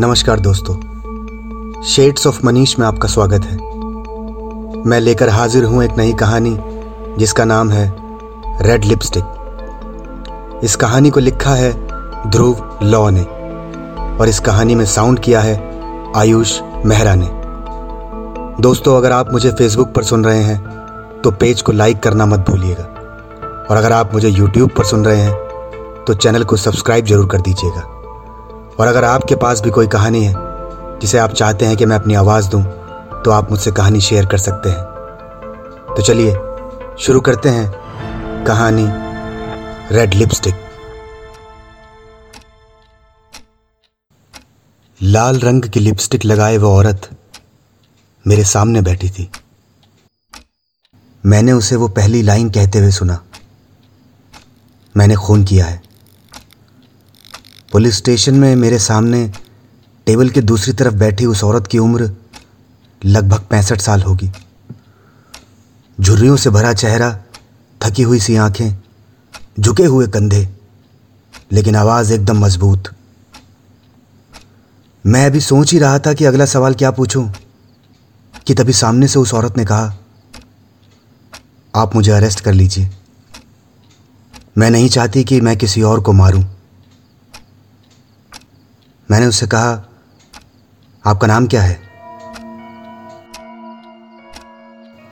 नमस्कार दोस्तों। Shades of Manish में आपका स्वागत है। मैं लेकर हाजिर हूँ एक नई कहानी, जिसका नाम है रेड लिपस्टिक इस कहानी को लिखा है ध्रुव लॉ ने, और इस कहानी में साउंड किया है आयुष मेहरा ने। दोस्तों, अगर आप मुझे फेसबुक पर सुन रहे हैं तो पेज को लाइक करना मत भूलिएगा। और अगर आप मुझे यूट्यूब पर सुन रहे हैं तो चैनल को सब्सक्राइब ज़रूर कर दीजिएगा। और अगर आपके पास भी कोई कहानी है, जिसे आप चाहते हैं कि मैं अपनी आवाज़ दूँ तो आप मुझसे कहानी शेयर कर सकते हैं। तो चलिए, शुरू करते हैं कहानी रेड लिपस्टिक लाल रंग की लिपस्टिक लगाए वो औरत मेरे सामने बैठी थी। मैंने उसे वो पहली लाइन कहते हुए सुना। मैंने खून किया है। पुलिस स्टेशन में मेरे सामने टेबल के दूसरी तरफ़ बैठी उस औरत की उम्र लगभग पैंसठ साल होगी। झुर्रियों से भरा चेहरा, थकी हुई सी आँखें, झुके हुए कंधे, लेकिन आवाज़ एकदम मज़बूत। मैं अभी सोच ही रहा था कि अगला सवाल क्या पूछूँ, कि तभी सामने से उस औरत ने कहा, आप मुझे अरेस्ट कर लीजिए। मैं नहीं चाहती कि मैं किसी और को मारूं। मैंने उससे कहा, आपका नाम क्या है?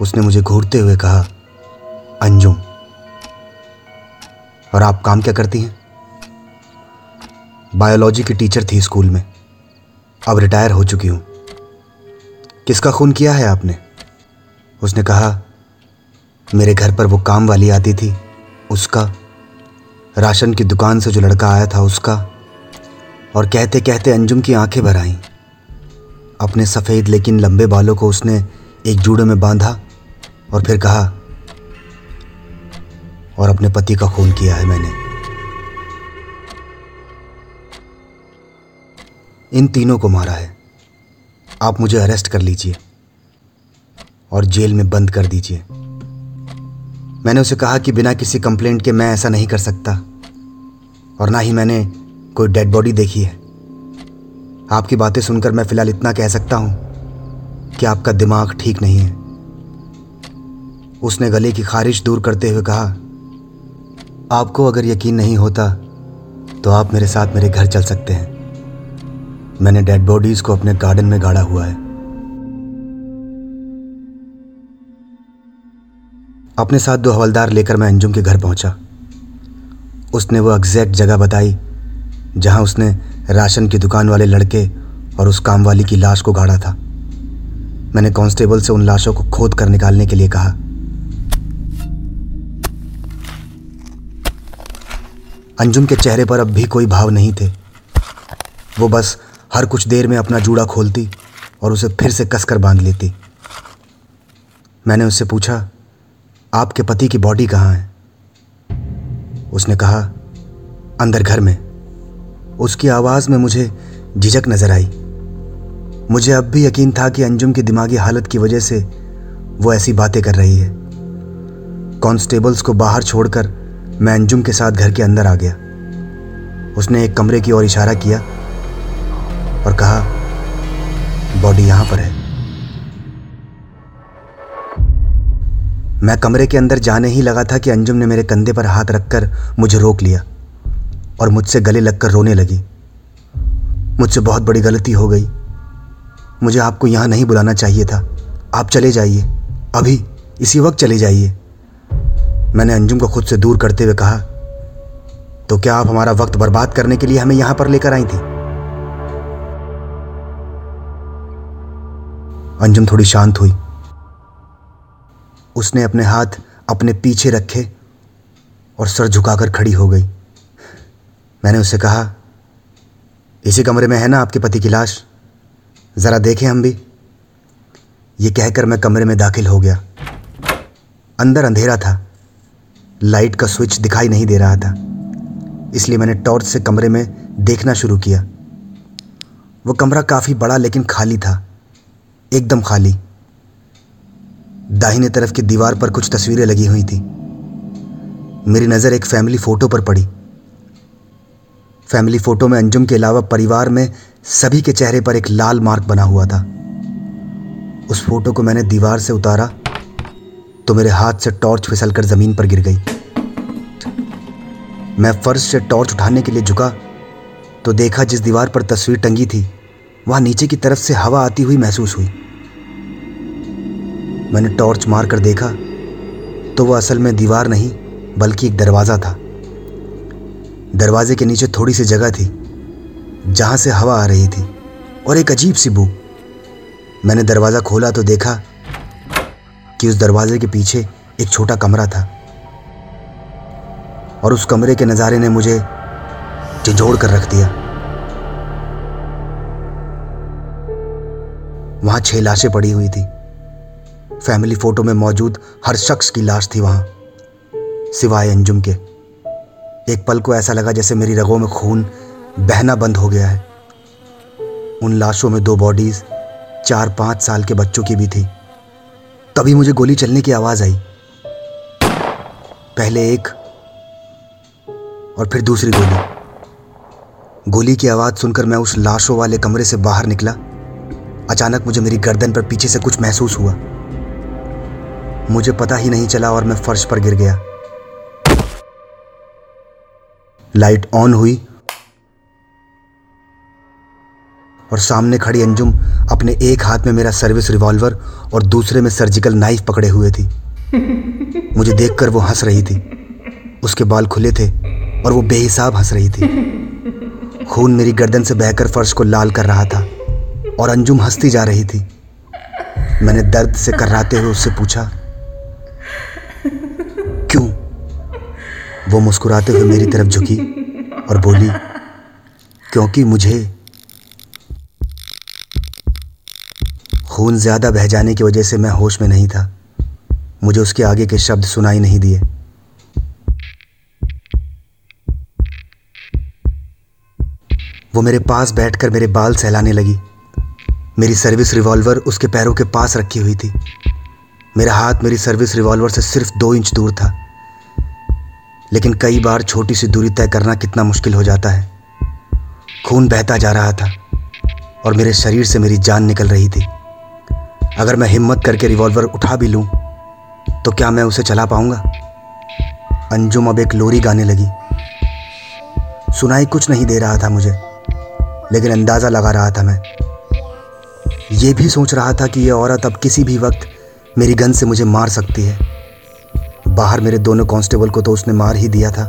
उसने मुझे घूरते हुए कहा, अंजुम। और आप काम क्या करती हैं? बायोलॉजी की टीचर थी स्कूल में। अब रिटायर हो चुकी हूँ। किसका खून किया है आपने? उसने कहा, मेरे घर पर वो काम वाली आती थी, उसका। राशन की दुकान से जो लड़का आया था, उसका। और कहते कहते अंजुम की आँखें भर आईं। अपने सफ़ेद लेकिन लंबे बालों को उसने एक जूड़े में बांधा और फिर कहा, और अपने पति का खून किया है मैंने। इन तीनों को मारा है। आप मुझे अरेस्ट कर लीजिए और जेल में बंद कर दीजिए। मैंने उसे कहा कि बिना किसी कंप्लेंट के मैं ऐसा नहीं कर सकता और ना ही मैंने कोई डेड बॉडी देखी है। आपकी बातें सुनकर मैं फ़िलहाल इतना कह सकता हूँ कि आपका दिमाग ठीक नहीं है। उसने गले की खारिश दूर करते हुए कहा, आपको अगर यकीन नहीं होता तो आप मेरे साथ मेरे घर चल सकते हैं। मैंने डेड बॉडीज को अपने गार्डन में गाड़ा हुआ है। अपने साथ दो हवलदार लेकर मैं अंजुम के घर पहुँचा। उसने वो एग्जैक्ट जगह बताई जहाँ उसने राशन की दुकान वाले लड़के और उस काम वाली की लाश को गाड़ा था। मैंने कांस्टेबल से उन लाशों को खोद कर निकालने के लिए कहा। अंजुम के चेहरे पर अब भी कोई भाव नहीं थे। वो बस हर कुछ देर में अपना जूड़ा खोलती और उसे फिर से कसकर बाँध लेती। मैंने उससे पूछा, आपके पति की बॉडी कहाँ है? उसने कहा, अंदर घर में। उसकी आवाज़ में मुझे झिझक नज़र आई। मुझे अब भी यकीन था कि अंजुम की दिमागी हालत की वजह से वो ऐसी बातें कर रही है। कांस्टेबल्स को बाहर छोड़कर मैं अंजुम के साथ घर के अंदर आ गया। उसने एक कमरे की ओर इशारा किया और कहा, बॉडी यहाँ पर है। मैं कमरे के अंदर जाने ही लगा था कि अंजुम ने मेरे कंधे पर हाथ रखकर मुझे रोक लिया। और मुझसे गले लगकर रोने लगी। मुझसे बहुत बड़ी गलती हो गई। मुझे आपको यहाँ नहीं बुलाना चाहिए था। आप चले जाइए। अभी, इसी वक्त चले जाइए। मैंने अंजुम को खुद से दूर करते हुए कहा तो क्या आप हमारा वक्त बर्बाद करने के लिए हमें यहाँ पर लेकर आई थी? अंजुम थोड़ी शांत हुई। उसने अपने हाथ अपने पीछे रखे और सर झुकाकर खड़ी हो गई। मैंने उससे कहा, इसी कमरे में है ना आपके पति की लाश ज़रा देखें हम भी। ये कहकर मैं कमरे में दाखिल हो गया। अंदर अंधेरा था। लाइट का स्विच दिखाई नहीं दे रहा था। इसलिए मैंने टॉर्च से कमरे में देखना शुरू किया। वो कमरा काफ़ी बड़ा लेकिन खाली था। एकदम खाली। दाहिने तरफ़ की दीवार पर कुछ तस्वीरें लगी हुई थी। मेरी नज़र एक फैमिली फ़ोटो पर पड़ी। फैमिली फ़ोटो में अंजुम के अलावा परिवार में सभी के चेहरे पर एक लाल मार्क बना हुआ था। उस फ़ोटो को मैंने दीवार से उतारा तो मेरे हाथ से टॉर्च फिसल कर ज़मीन पर गिर गई। मैं फर्श से टॉर्च उठाने के लिए झुका तो देखा जिस दीवार पर तस्वीर टंगी थी, वहाँ नीचे की तरफ़ से हवा आती हुई महसूस हुई। मैंने टॉर्च मार कर देखा तो वह असल में दीवार नहीं, बल्कि एक दरवाज़ा था। दरवाजे के नीचे थोड़ी सी जगह थी, जहाँ से हवा आ रही थी, और एक अजीब सी बू। मैंने दरवाज़ा खोला तो देखा कि उस दरवाजे के पीछे एक छोटा कमरा था, और उस कमरे के नज़ारे ने मुझे झिझोड़ कर रख दिया। वहाँ छह लाशें पड़ी हुई थी। फैमिली फ़ोटो में मौजूद हर शख्स की लाश थी वहाँ, सिवाय अंजुम के। एक पल को ऐसा लगा जैसे मेरी रगों में खून बहना बंद हो गया है। उन लाशों में दो बॉडीज चार पाँच साल के बच्चों की भी थी। तभी मुझे गोली चलने की आवाज़ आई। पहले एक और फिर दूसरी गोली। गोली की आवाज़ सुनकर मैं उस लाशों वाले कमरे से बाहर निकला। अचानक मुझे मेरी गर्दन पर पीछे से कुछ महसूस हुआ। मुझे पता ही नहीं चला और मैं फर्श पर गिर गया। लाइट ऑन हुई। और सामने खड़ी अंजुम अपने एक हाथ में मेरा सर्विस रिवॉल्वर और दूसरे में सर्जिकल नाइफ पकड़े हुए थी। मुझे देखकर वो हंस रही थी। उसके बाल खुले थे और वो बेहिसाब हंस रही थी। खून मेरी गर्दन से बहकर फर्श को लाल कर रहा था और अंजुम हंसती जा रही थी। मैंने दर्द से कर्राते हुए उससे पूछा वो मुस्कुराते हुए मेरी तरफ़ झुकी और बोली, क्योंकि मुझे खून ज़्यादा बह जाने की वजह से मैं होश में नहीं था। मुझे उसके आगे के शब्द सुनाई नहीं दिए। वो मेरे पास बैठकर मेरे बाल सहलाने लगी। मेरी सर्विस रिवॉल्वर उसके पैरों के पास रखी हुई थी। मेरा हाथ मेरी सर्विस रिवॉल्वर से सिर्फ़ दो इंच दूर था। लेकिन कई बार छोटी सी दूरी तय करना कितना मुश्किल हो जाता है। खून बहता जा रहा था और मेरे शरीर से मेरी जान निकल रही थी। अगर मैं हिम्मत करके रिवॉल्वर उठा भी लूँ तो क्या मैं उसे चला पाऊँगा? अंजुम अब एक लोरी गाने लगी। सुनाई कुछ नहीं दे रहा था मुझे, लेकिन अंदाज़ा लगा रहा था मैं। ये भी सोच रहा था कि यह औरत अब किसी भी वक्त मेरी गन से मुझे मार सकती है। बाहर मेरे दोनों कांस्टेबल को तो उसने मार ही दिया था।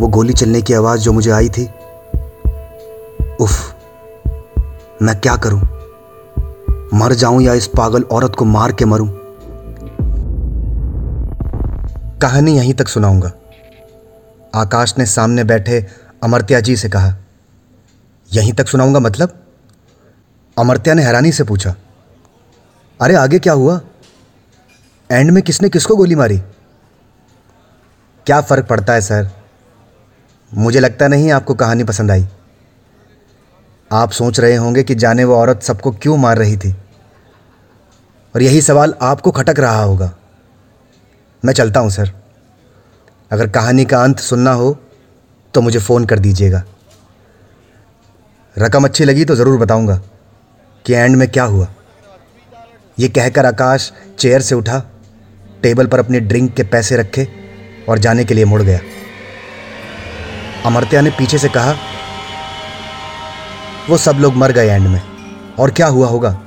वो गोली चलने की आवाज़ जो मुझे आई थी। उफ, मैं क्या करूँ? मर जाऊँ या इस पागल औरत को मार के मरूं? कहानी यहीं तक सुनाऊँगा। आकाश ने सामने बैठे अमर्त्या जी से कहा, यहीं तक सुनाऊँगा मतलब? अमर्त्या ने हैरानी से पूछा, अरे आगे क्या हुआ? एंड में किसने किसको गोली मारी? क्या फ़र्क पड़ता है, सर? मुझे लगता नहीं आपको कहानी पसंद आई। आप सोच रहे होंगे कि जाने वो औरत सबको क्यों मार रही थी। और यही सवाल आपको खटक रहा होगा। मैं चलता हूँ, सर। अगर कहानी का अंत सुनना हो तो मुझे फ़ोन कर दीजिएगा। रकम अच्छी लगी तो ज़रूर बताऊँगा कि एंड में क्या हुआ। ये कहकर आकाश चेयर से उठा। टेबल पर अपने ड्रिंक के पैसे रखे और जाने के लिए मुड़ गया। अमरत्या ने पीछे से कहा, वो सब लोग मर गए एंड में, और क्या हुआ होगा?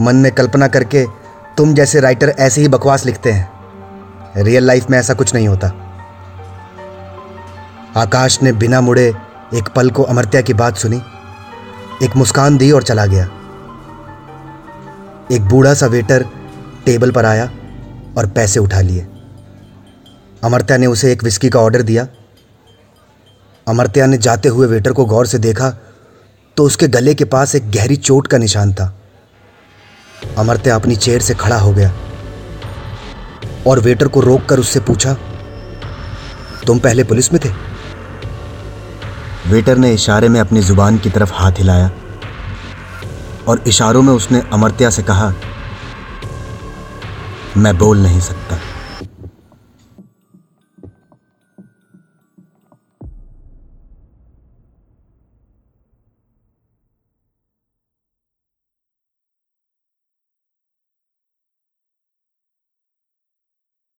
मन में कल्पना करके तुम जैसे राइटर ऐसे ही बकवास लिखते हैं। रियल लाइफ में ऐसा कुछ नहीं होता। आकाश ने बिना मुड़े एक पल को अमरत्या की बात सुनी। एक मुस्कान दी और चला गया। एक बूढ़ा सा वेटर टेबल पर आया। और पैसे उठा लिए। अमर्त्या ने उसे एक विस्की का ऑर्डर दिया। अमर्त्या ने जाते हुए वेटर को गौर से देखा तो उसके गले के पास एक गहरी चोट का निशान था। अमर्त्या अपनी चेयर से खड़ा हो गया और वेटर को रोककर उससे पूछा, तुम पहले पुलिस में थे? वेटर ने इशारे में अपनी ज़ुबान की तरफ़ हाथ हिलाया और इशारों में उसने अमर्त्या से कहा मैं बोल नहीं सकता।